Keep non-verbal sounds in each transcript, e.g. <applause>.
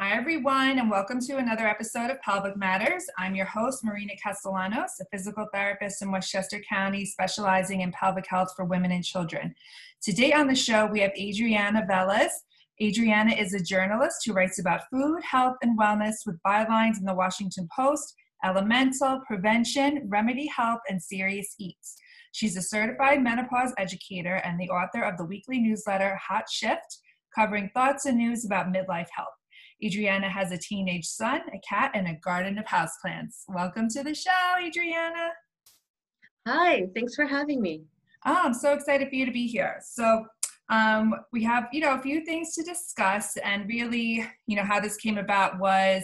Hi, everyone, and welcome to another episode of Pelvic Matters. I'm your host, Marina Castellanos, a physical therapist in Westchester County specializing in pelvic health for women and children. Today on the show, we have Adriana Velez. Adriana is a journalist who writes about food, health, and wellness with bylines in the Washington Post, Elemental, Prevention, Remedy Health, and Serious Eats. She's a certified menopause educator and the author of the weekly newsletter Hot Shift, covering thoughts and news about midlife health. Adriana has a teenage son, a cat, and a garden of houseplants. Welcome to the show, Adriana. Hi, thanks for having me. Oh, I'm so excited for you to be here. So, um, we have, you know, a few things to discuss, and really, you know, how this came about was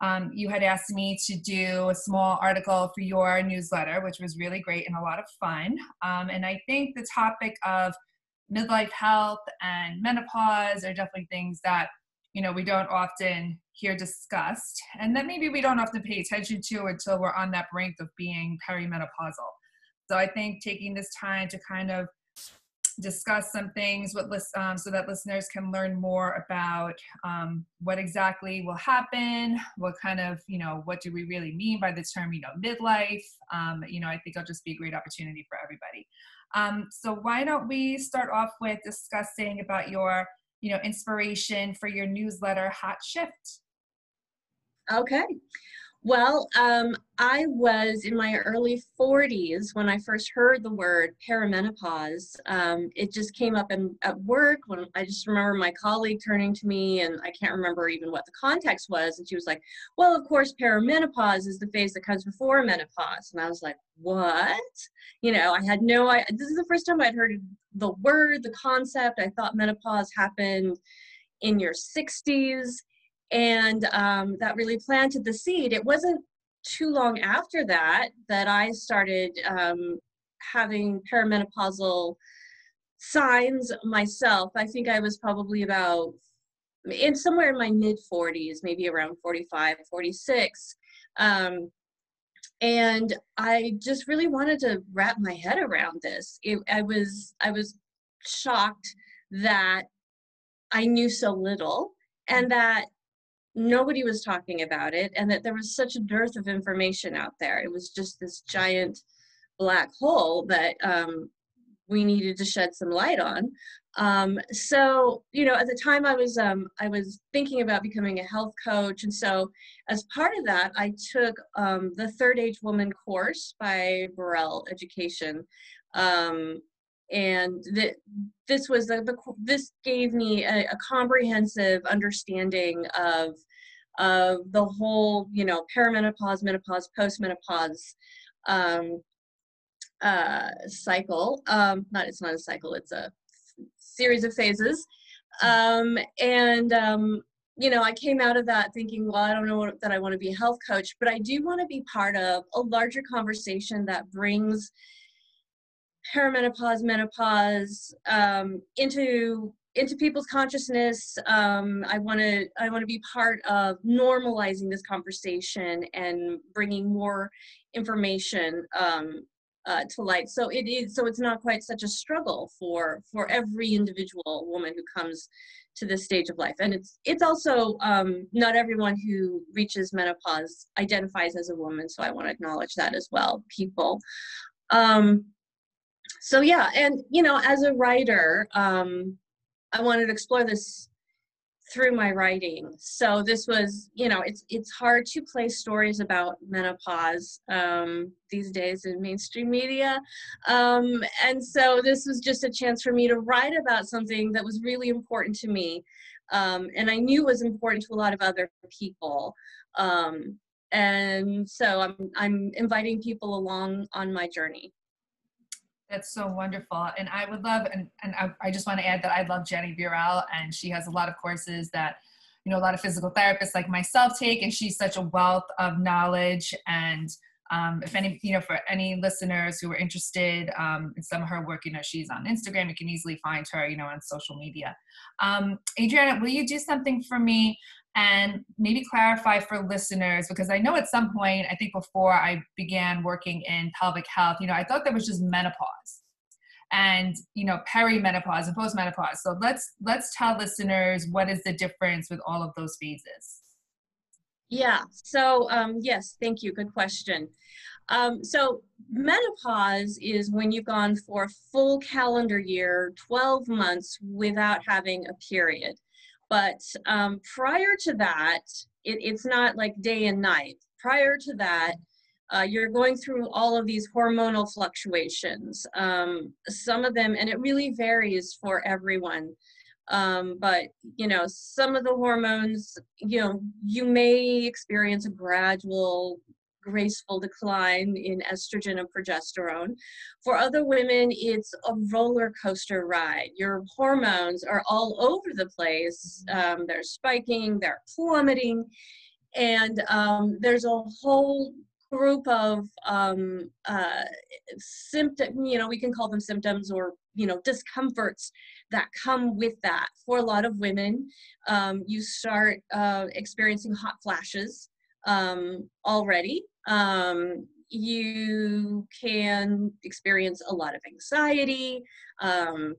um, you had asked me to do a small article for your newsletter, which was really great and a lot of fun. Um, and I think the topic of midlife health and menopause are definitely things that you know we don't often hear discussed and that maybe we don't often pay attention to until we're on that brink of being perimenopausal. So i think taking this time to kind of discuss some things with um, so that listeners can learn more about um, what exactly will happen what kind of you know what do we really mean by the term you know midlife? Um, you know i think it'll just be a great opportunity for everybody. Um, so why don't we start off with discussing about your you know, inspiration for your newsletter, Hot Shift? Okay. Well, um, I was in my early 40s when I first heard the word perimenopause. Um, it just came up in, at work when I just remember my colleague turning to me, and I can't remember even what the context was. And she was like, Well, of course, perimenopause is the phase that comes before menopause. And I was like, What? You know, I had no. This is the first time I'd heard the word, the concept. I thought menopause happened in your 60s and um, that really planted the seed. It wasn't too long after that that I started um, having perimenopausal signs myself. I think I was probably about in somewhere in my mid 40s, maybe around 45, 46. Um, and I just really wanted to wrap my head around this. It, I was I was shocked that I knew so little and that nobody was talking about it and that there was such a dearth of information out there. It was just this giant black hole that um, we needed to shed some light on. Um, so you know at the time i was um, i was thinking about becoming a health coach and so as part of that i took um, the third age woman course by Burrell education um, and that this was this gave me a, a, comprehensive understanding of of the whole you know perimenopause menopause postmenopause um, uh, cycle. Um, not it's not a cycle it's a series of phases. Um, and um, you know i came out of that thinking well i don't know what, that i want to be a health coach but i do want to be part of a larger conversation that brings perimenopause, menopause um, into into people's consciousness. Um, I want to I want to be part of normalizing this conversation and bringing more information um, uh, to light. So it is so it's not quite such a struggle for for every individual woman who comes to this stage of life. And it's it's also um, not everyone who reaches menopause identifies as a woman. So I want to acknowledge that as well, people. Um, so yeah and you know as a writer um, i wanted to explore this through my writing. So this was you know it's it's hard to play stories about menopause um, these days in mainstream media. Um, and so this was just a chance for me to write about something that was really important to me um, and i knew was important to a lot of other people. Um, and so i'm i'm inviting people along on my journey that's so wonderful. And I would love, and, and I, I just want to add that I love Jenny Burrell, and she has a lot of courses that, you know, a lot of physical therapists like myself take, and she's such a wealth of knowledge. And um, if any, you know, for any listeners who are interested um, in some of her work, you know, she's on Instagram. You can easily find her, you know, on social media. Um, Adriana, will you do something for me? And maybe clarify for listeners because I know at some point, I think before I began working in pelvic health, you know, I thought there was just menopause. and you know perimenopause and postmenopause. So let's let's tell listeners what is the difference with all of those phases. Yeah. So um, yes thank you. Good question. Um, so menopause is when you've gone for a full calendar year 12 months without having a period but um, prior to that it, it's not like day and night prior to that uh, you're going through all of these hormonal fluctuations. Um, some of them, and it really varies for everyone. Um, but you know, some of the hormones, you know, you may experience a gradual, graceful decline in estrogen and progesterone. For other women, it's a roller coaster ride. Your hormones are all over the place. Um, they're spiking, they're plummeting, and um, there's a whole group of um, uh, symptom, you know, we can call them symptoms or, you know, discomforts that come with that. For a lot of women, um, you start uh, experiencing hot flashes um, already. Um, you can experience a lot of anxiety, um,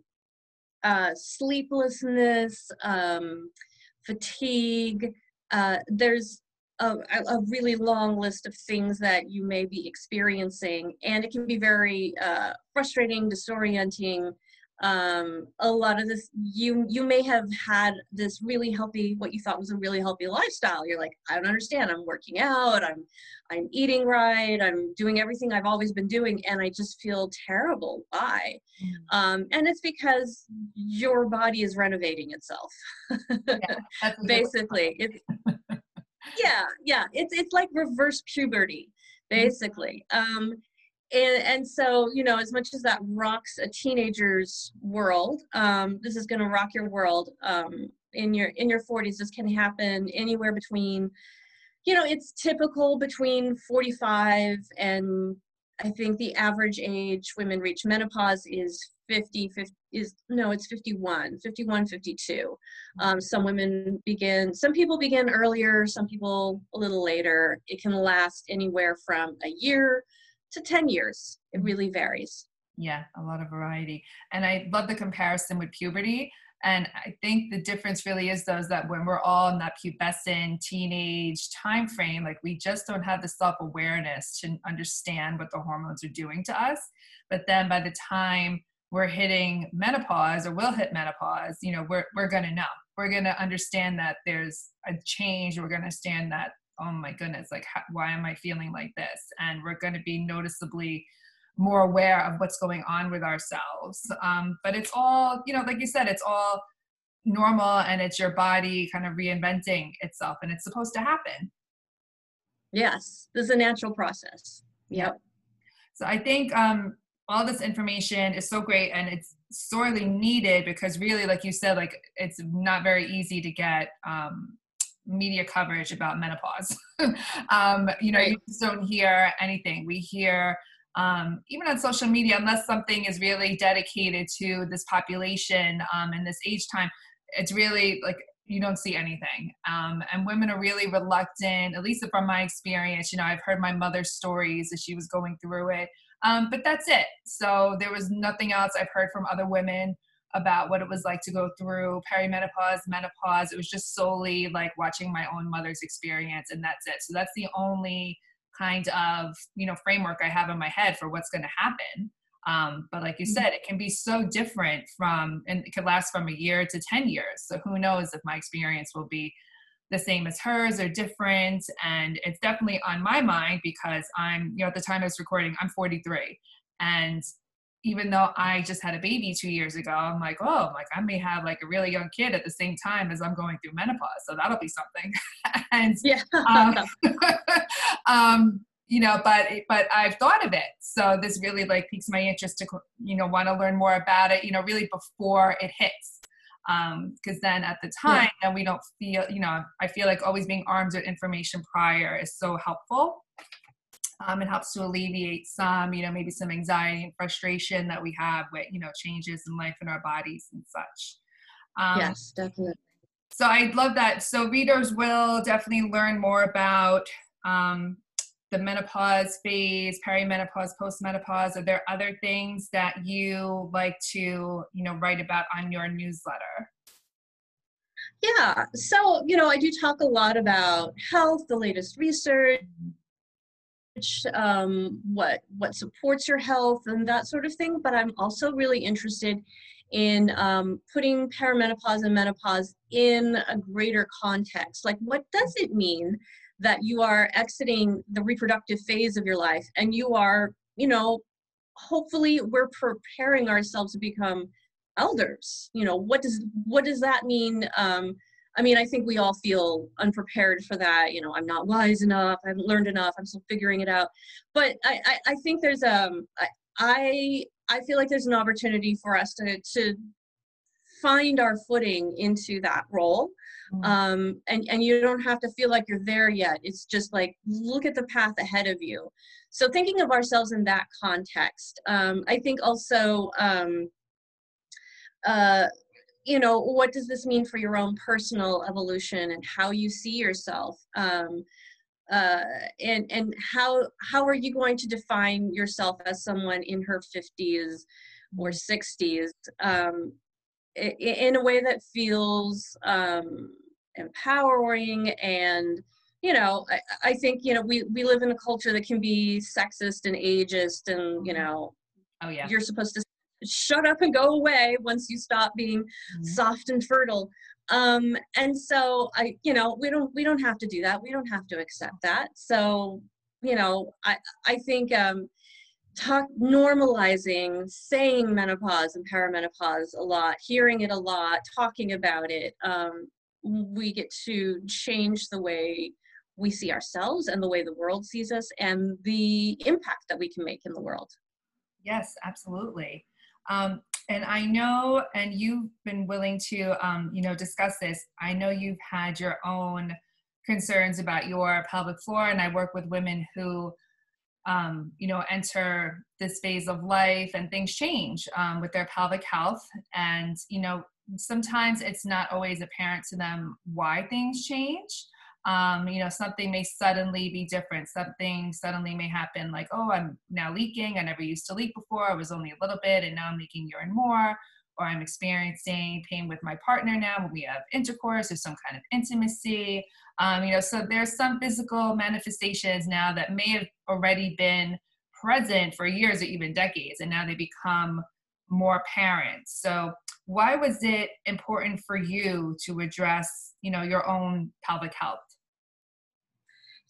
uh, sleeplessness, um, fatigue. Uh, there's a, a, really long list of things that you may be experiencing, and it can be very uh, frustrating, disorienting. Um, a lot of this, you you may have had this really healthy, what you thought was a really healthy lifestyle. You're like, I don't understand. I'm working out. I'm I'm eating right. I'm doing everything I've always been doing, and I just feel terrible. Why? Mm. Um, and it's because your body is renovating itself. Yeah, <laughs> Basically, it's yeah yeah it's it's like reverse puberty mm-hmm. basically um and and so you know as much as that rocks a teenager's world um this is going to rock your world um in your in your 40s this can happen anywhere between you know it's typical between 45 and i think the average age women reach menopause is 50, 50 is no it's 51 51 52 um, some women begin some people begin earlier some people a little later. It can last anywhere from a year to 10 years it mm-hmm. really varies yeah a lot of variety and i love the comparison with puberty and i think the difference really is those that when we're all in that pubescent teenage time frame like we just don't have the self-awareness to understand what the hormones are doing to us but then by the time we're hitting menopause or will hit menopause, you know, we're, we're going to know. We're going to understand that there's a change. We're going to understand that, oh my goodness, like, how, why am I feeling like this? And we're going to be noticeably more aware of what's going on with ourselves. Um, but it's all, you know, like you said, it's all normal and it's your body kind of reinventing itself and it's supposed to happen. Yes, this is a natural process. Yep. So I think um, all this information is so great and it's sorely needed because really like you said like it's not very easy to get um, media coverage about menopause. <laughs> Um, you know right. you just don't hear anything. We hear um, even on social media unless something is really dedicated to this population um, and this age time it's really like you don't see anything. Um, and women are really reluctant at least from my experience. You know i've heard my mother's stories as she was going through it. Um, but that's it. So there was nothing else I've heard from other women about what it was like to go through perimenopause, menopause. It was just solely like watching my own mother's experience, and that's it. So that's the only kind of you know framework I have in my head for what's going to happen. Um, but like you mm-hmm. said, it can be so different from, and it could last from a year to 10 years. So who knows if my experience will be the same as hers or different. And it's definitely on my mind because I'm, you know, at the time I was recording, I'm 43. And even though I just had a baby two years ago, I'm like, oh, like I may have like a really young kid at the same time as I'm going through menopause. So that'll be something. <laughs> and yeah. <laughs> um, <laughs> um, you know, but but I've thought of it. So this really like piques my interest to you know want to learn more about it. You know, really before it hits because um, then at the time yeah. then we don't feel you know i feel like always being armed with information prior is so helpful um, it helps to alleviate some you know maybe some anxiety and frustration that we have with you know changes in life in our bodies and such um, yes definitely so i love that so readers will definitely learn more about um, the menopause phase, perimenopause, postmenopause? Are there other things that you like to, you know, write about on your newsletter? Yeah, so you know, I do talk a lot about health, the latest research, um, what what supports your health, and that sort of thing. But I'm also really interested in um, putting perimenopause and menopause in a greater context. Like, what does it mean that you are exiting the reproductive phase of your life and you are, you know, hopefully we're preparing ourselves to become elders you know what does what does that mean um i mean i think we all feel unprepared for that you know i'm not wise enough i haven't learned enough i'm still figuring it out. But i i, I think there's um I, I feel like there's an opportunity for us to to find our footing into that role. Mm-hmm. um and and you don't have to feel like you're there yet it's just like look at the path ahead of you. So thinking of ourselves in that context um i think also um uh, you know, what does this mean for your own personal evolution and how you see yourself? Um, uh, and and how how are you going to define yourself as someone in her 50s or 60s um, in a way that feels um, empowering and you know I, I, think you know we we live in a culture that can be sexist and ageist and you know oh yeah. you're supposed to shut up and go away once you stop being mm-hmm. soft and fertile. Um and so i you know we don't we don't have to do that. We don't have to accept that. So you know i i think um talk normalizing saying menopause and perimenopause a lot hearing it a lot talking about it um we get to change the way we see ourselves and the way the world sees us and the impact that we can make in the world. Yes absolutely um, and I know, and you've been willing to, um, you know, discuss this. I know you've had your own concerns about your pelvic floor, and I work with women who, um, you know, enter this phase of life, and things change um, with their pelvic health, and you know, sometimes it's not always apparent to them why things change um, you know, something may suddenly be different. Something suddenly may happen like, oh, I'm now leaking. I never used to leak before. I was only a little bit, and now I'm leaking urine more. Or I'm experiencing pain with my partner now when we have intercourse or some kind of intimacy. Um, you know, so there's some physical manifestations now that may have already been present for years or even decades, and now they become more parents. So why was it important for you to address, you know, your own pelvic health?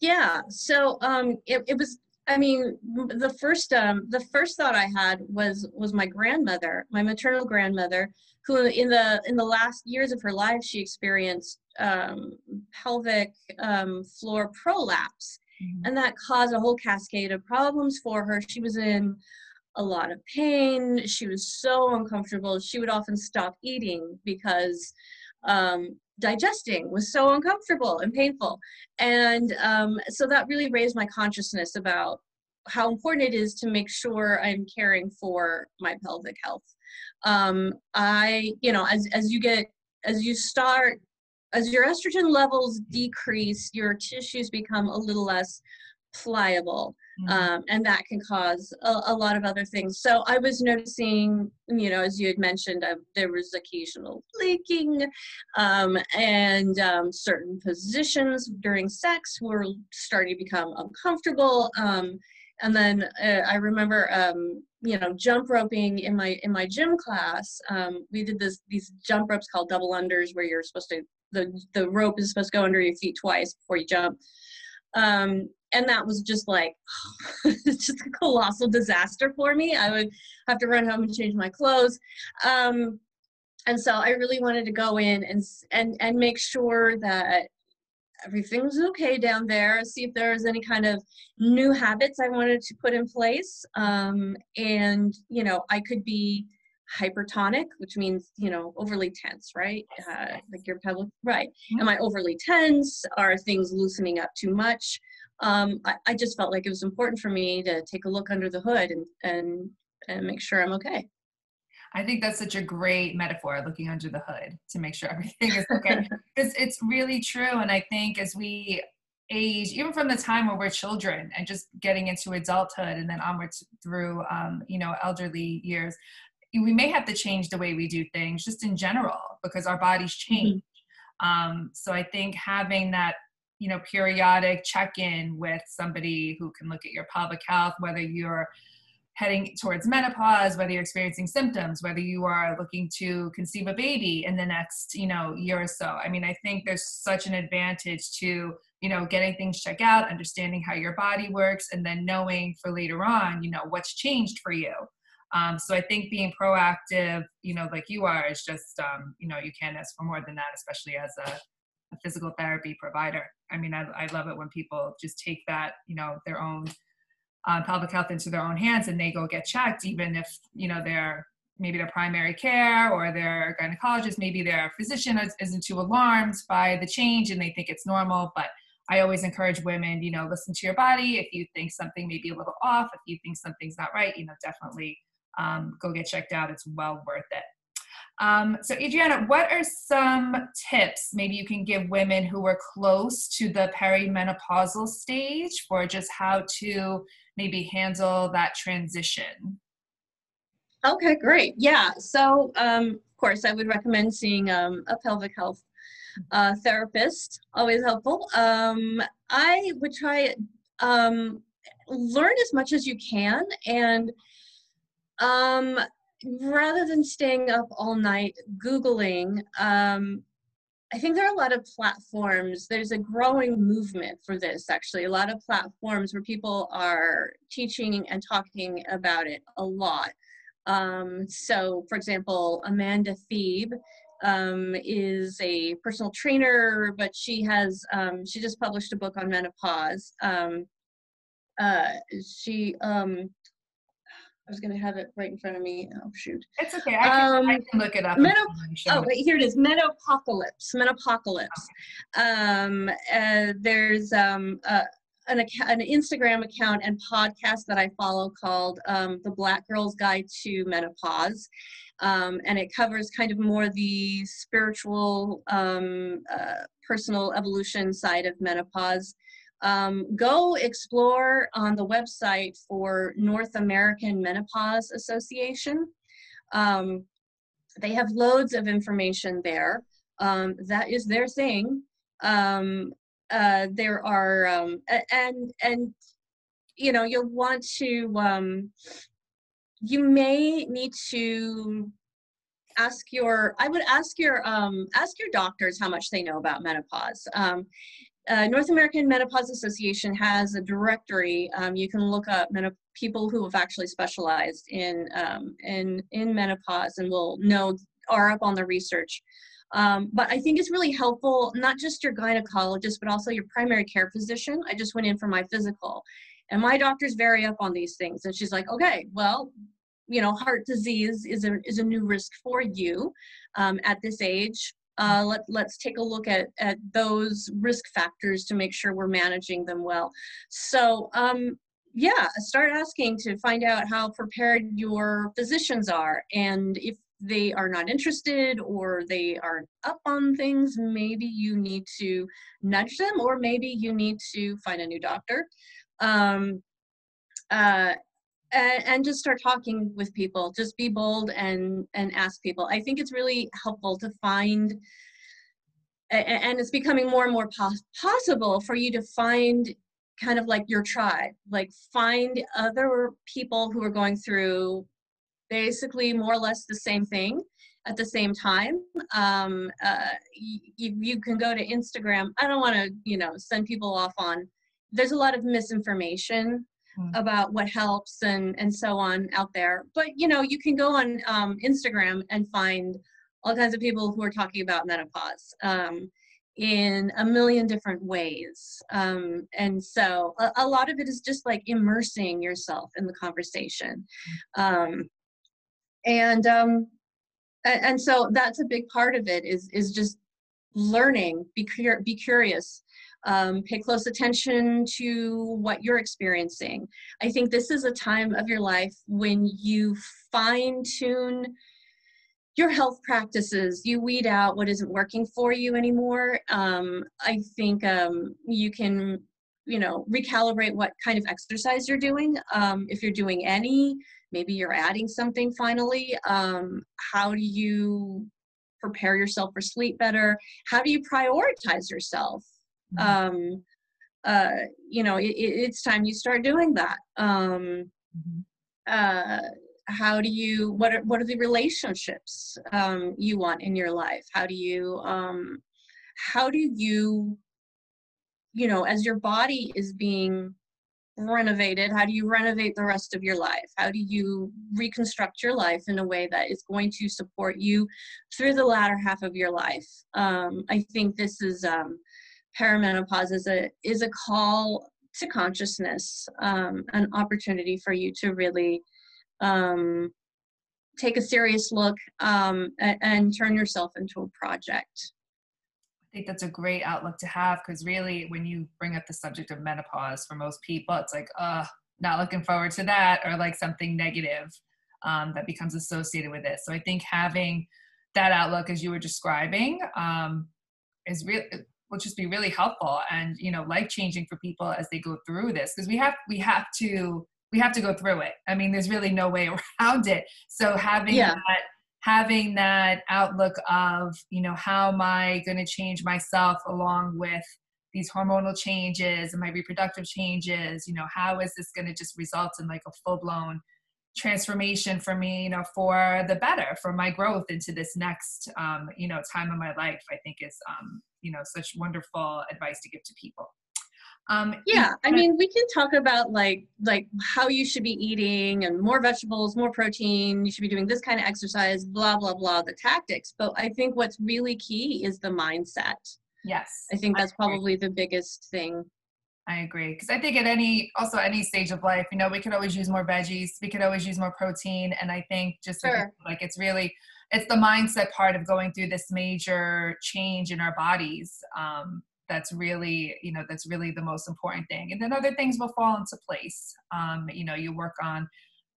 Yeah, so um, it, it was. I mean, the first um, the first thought I had was was my grandmother, my maternal grandmother, who in the in the last years of her life she experienced um, pelvic um, floor prolapse, mm-hmm. and that caused a whole cascade of problems for her. She was in a lot of pain. She was so uncomfortable. She would often stop eating because um, digesting was so uncomfortable and painful. And um, so that really raised my consciousness about how important it is to make sure I'm caring for my pelvic health. Um, I, you know, as, as you get, as you start, as your estrogen levels decrease, your tissues become a little less pliable. Mm-hmm. Um, and that can cause a, a, lot of other things. So I was noticing, you know, as you had mentioned, there was occasional leaking, um, and um, certain positions during sex were starting to become uncomfortable. Um, and then uh, I remember, um, you know, jump roping in my in my gym class. Um, we did this these jump ropes called double unders, where you're supposed to the the rope is supposed to go under your feet twice before you jump. Um, and that was just like <sighs> just a colossal disaster for me. I would have to run home and change my clothes. Um, and so i really wanted to go in and and and make sure that everything was okay down there see if there was any kind of new habits i wanted to put in place. Um, and you know i could be hypertonic which means you know overly tense right uh, like your pelvic right mm-hmm. am i overly tense are things loosening up too much um, I, I, just felt like it was important for me to take a look under the hood and and and make sure I'm okay. I think that's such a great metaphor, looking under the hood to make sure <laughs> everything is okay. because it's really true. And I think as we age, even from the time when we're children and just getting into adulthood and then onwards through, um, you know, elderly years, we may have to change the way we do things just in general because our bodies mm-hmm. change. Mm-hmm. Um, so I think having that, you know, periodic check-in with somebody who can look at your pelvic health, whether you're heading towards menopause, whether you're experiencing symptoms, whether you are looking to conceive a baby in the next, you know, year or so. I mean, I think there's such an advantage to, you know, getting things checked out, understanding how your body works, and then knowing for later on, you know, what's changed for you. Um, so I think being proactive, you know, like you are, is just, um, you know, you can't ask for more than that, especially as a, a physical therapy provider. I mean, I, I love it when people just take that, you know, their own uh, pelvic health into their own hands and they go get checked, even if you know they're maybe their primary care or their gynecologist, maybe their physician isn't too alarmed by the change and they think it's normal. But I always encourage women, you know, listen to your body. If you think something may be a little off, if you think something's not right, you know, definitely um, go get checked out. It's well worth it. Um, so, Adriana, what are some tips maybe you can give women who are close to the perimenopausal stage for just how to maybe handle that transition? Okay, great. Yeah. So, um, of course, I would recommend seeing um, a pelvic health uh, therapist. Always helpful. Um, I would try um, learn as much as you can, and um, rather than staying up all night googling, um, I think there are a lot of platforms. There's a growing movement for this, actually. A lot of platforms where people are teaching and talking about it a lot. Um, so, for example, Amanda Thebe um, is a personal trainer, but she has um, she just published a book on menopause. Um, uh, she um, I was going to have it right in front of me. Oh shoot! It's okay. I can, um, I can look it up. oh, wait, here it is. Menopocalypse. Menopocalypse. Um, uh, there's um, uh, an, an Instagram account and podcast that I follow called um, The Black Girl's Guide to Menopause. Um, and it covers kind of more the spiritual, um, uh, personal evolution side of menopause um, go explore on the website for North American Menopause Association. Um, they have loads of information there. Um, that is their thing. Um, uh, there are um, and and you know you'll want to um, you may need to ask your i would ask your um, ask your doctors how much they know about menopause um, uh, North American Menopause Association has a directory. Um, you can look up people who have actually specialized in, um, in, in menopause and will know, are up on the research. Um, but I think it's really helpful, not just your gynecologist, but also your primary care physician. I just went in for my physical and my doctor's very up on these things. And she's like, okay, well, you know, heart disease is a, is a new risk for you um, at this age uh, let, let's take a look at, at those risk factors to make sure we're managing them well. So um, yeah, start asking to find out how prepared your physicians are. And if they are not interested or they aren't up on things, maybe you need to nudge them or maybe you need to find a new doctor. Um, uh, and, and, just start talking with people. Just be bold and and ask people. I think it's really helpful to find and it's becoming more and more pos- possible for you to find kind of like your tribe. Like find other people who are going through basically more or less the same thing at the same time. Um, uh, you, you can go to instagram. I don't want to you know send people off on there's a lot of misinformation mm. about what helps and and so on out there. But you know you can go on um, instagram and find all kinds of people who are talking about menopause um, in a million different ways. Um, and so a, a, lot of it is just like immersing yourself in the conversation. Um, and um, and, and so that's a big part of it is is just learning. Be, cur- be curious um, pay close attention to what you're experiencing. I think this is a time of your life when you fine tune your health practices you weed out what isn't working for you anymore um, i think um, you can you know, recalibrate what kind of exercise you're doing. Um, if you're doing any, maybe you're adding something finally. Um, how do you prepare yourself for sleep better? How do you prioritize yourself? Mm-hmm. Um, uh, you know, it, it's time you start doing that. Um, mm-hmm. uh, how do you what are what are the relationships um, you want in your life how do you um, how do you you know as your body is being renovated how do you renovate the rest of your life how do you reconstruct your life in a way that is going to support you through the latter half of your life um, i think this is um, perimenopause is a is a call to consciousness um, an opportunity for you to really um, take a serious look um, and, and turn yourself into a project. I think that's a great outlook to have because really, when you bring up the subject of menopause, for most people, it's like, uh, not looking forward to that, or like something negative um, that becomes associated with it. So I think having that outlook, as you were describing, um, is really will just be really helpful and you know life changing for people as they go through this because we have we have to we have to go through it. I mean, there's really no way <laughs> around it. So having yeah. that having that outlook of, you know, how am I going to change myself along with these hormonal changes and my reproductive changes, you know, how is this going to just result in like a full-blown transformation for me, you know, for the better, for my growth into this next, um, you know, time of my life, I think is, um, you know, such wonderful advice to give to people. Um, yeah, I mean, we can talk about like like how you should be eating and more vegetables, more protein. You should be doing this kind of exercise, blah blah blah. The tactics, but I think what's really key is the mindset. Yes, I think that's I probably the biggest thing. I agree because I think at any also any stage of life, you know, we could always use more veggies, we could always use more protein, and I think just sure. like it's really it's the mindset part of going through this major change in our bodies um, that's really you know that's really the most important thing. And then other things will fall into place. Um, you know you work on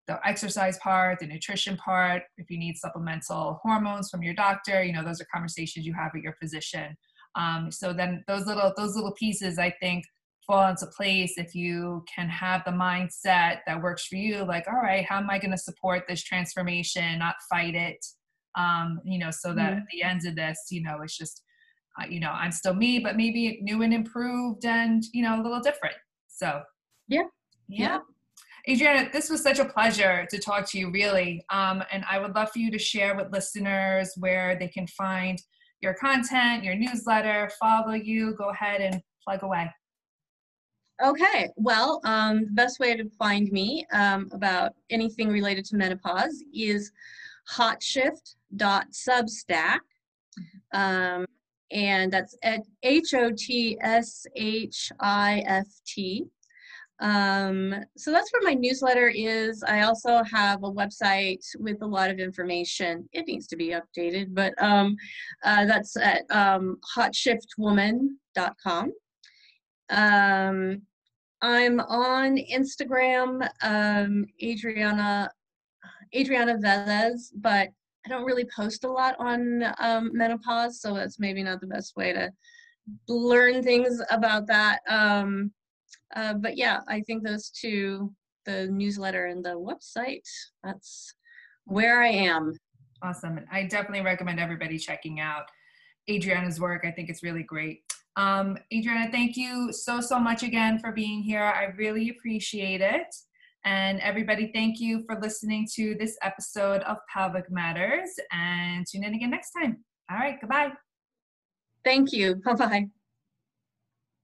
the exercise part the nutrition part if you need supplemental hormones from your doctor you know those are conversations you have with your physician. Um, so then those little those little pieces i think fall into place if you can have the mindset that works for you like all right how am i going to support this transformation not fight it um, you know so that mm-hmm. at the end of this you know it's just uh, you know, I'm still me, but maybe new and improved and, you know, a little different. So, yeah. Yeah. yeah. Adriana, this was such a pleasure to talk to you, really. Um, and I would love for you to share with listeners where they can find your content, your newsletter, follow you. Go ahead and plug away. Okay, well, um, the best way to find me um, about anything related to menopause is hotshift.substack. Um, and that's at H O T S H I F T. Um, so that's where my newsletter is. I also have a website with a lot of information. It needs to be updated, but um, uh, that's at um, hotshiftwoman.com. Um, I'm on Instagram, um, Adriana Adriana Velez, but I don't really post a lot on um, menopause, so that's maybe not the best way to learn things about that. Um, uh, but yeah, I think those two, the newsletter and the website, that's where I am. Awesome. I definitely recommend everybody checking out Adriana's work. I think it's really great. Um, Adriana, thank you so, so much again for being here. I really appreciate it. And everybody, thank you for listening to this episode of Pelvic Matters and tune in again next time. All right, goodbye. Thank you. Bye bye.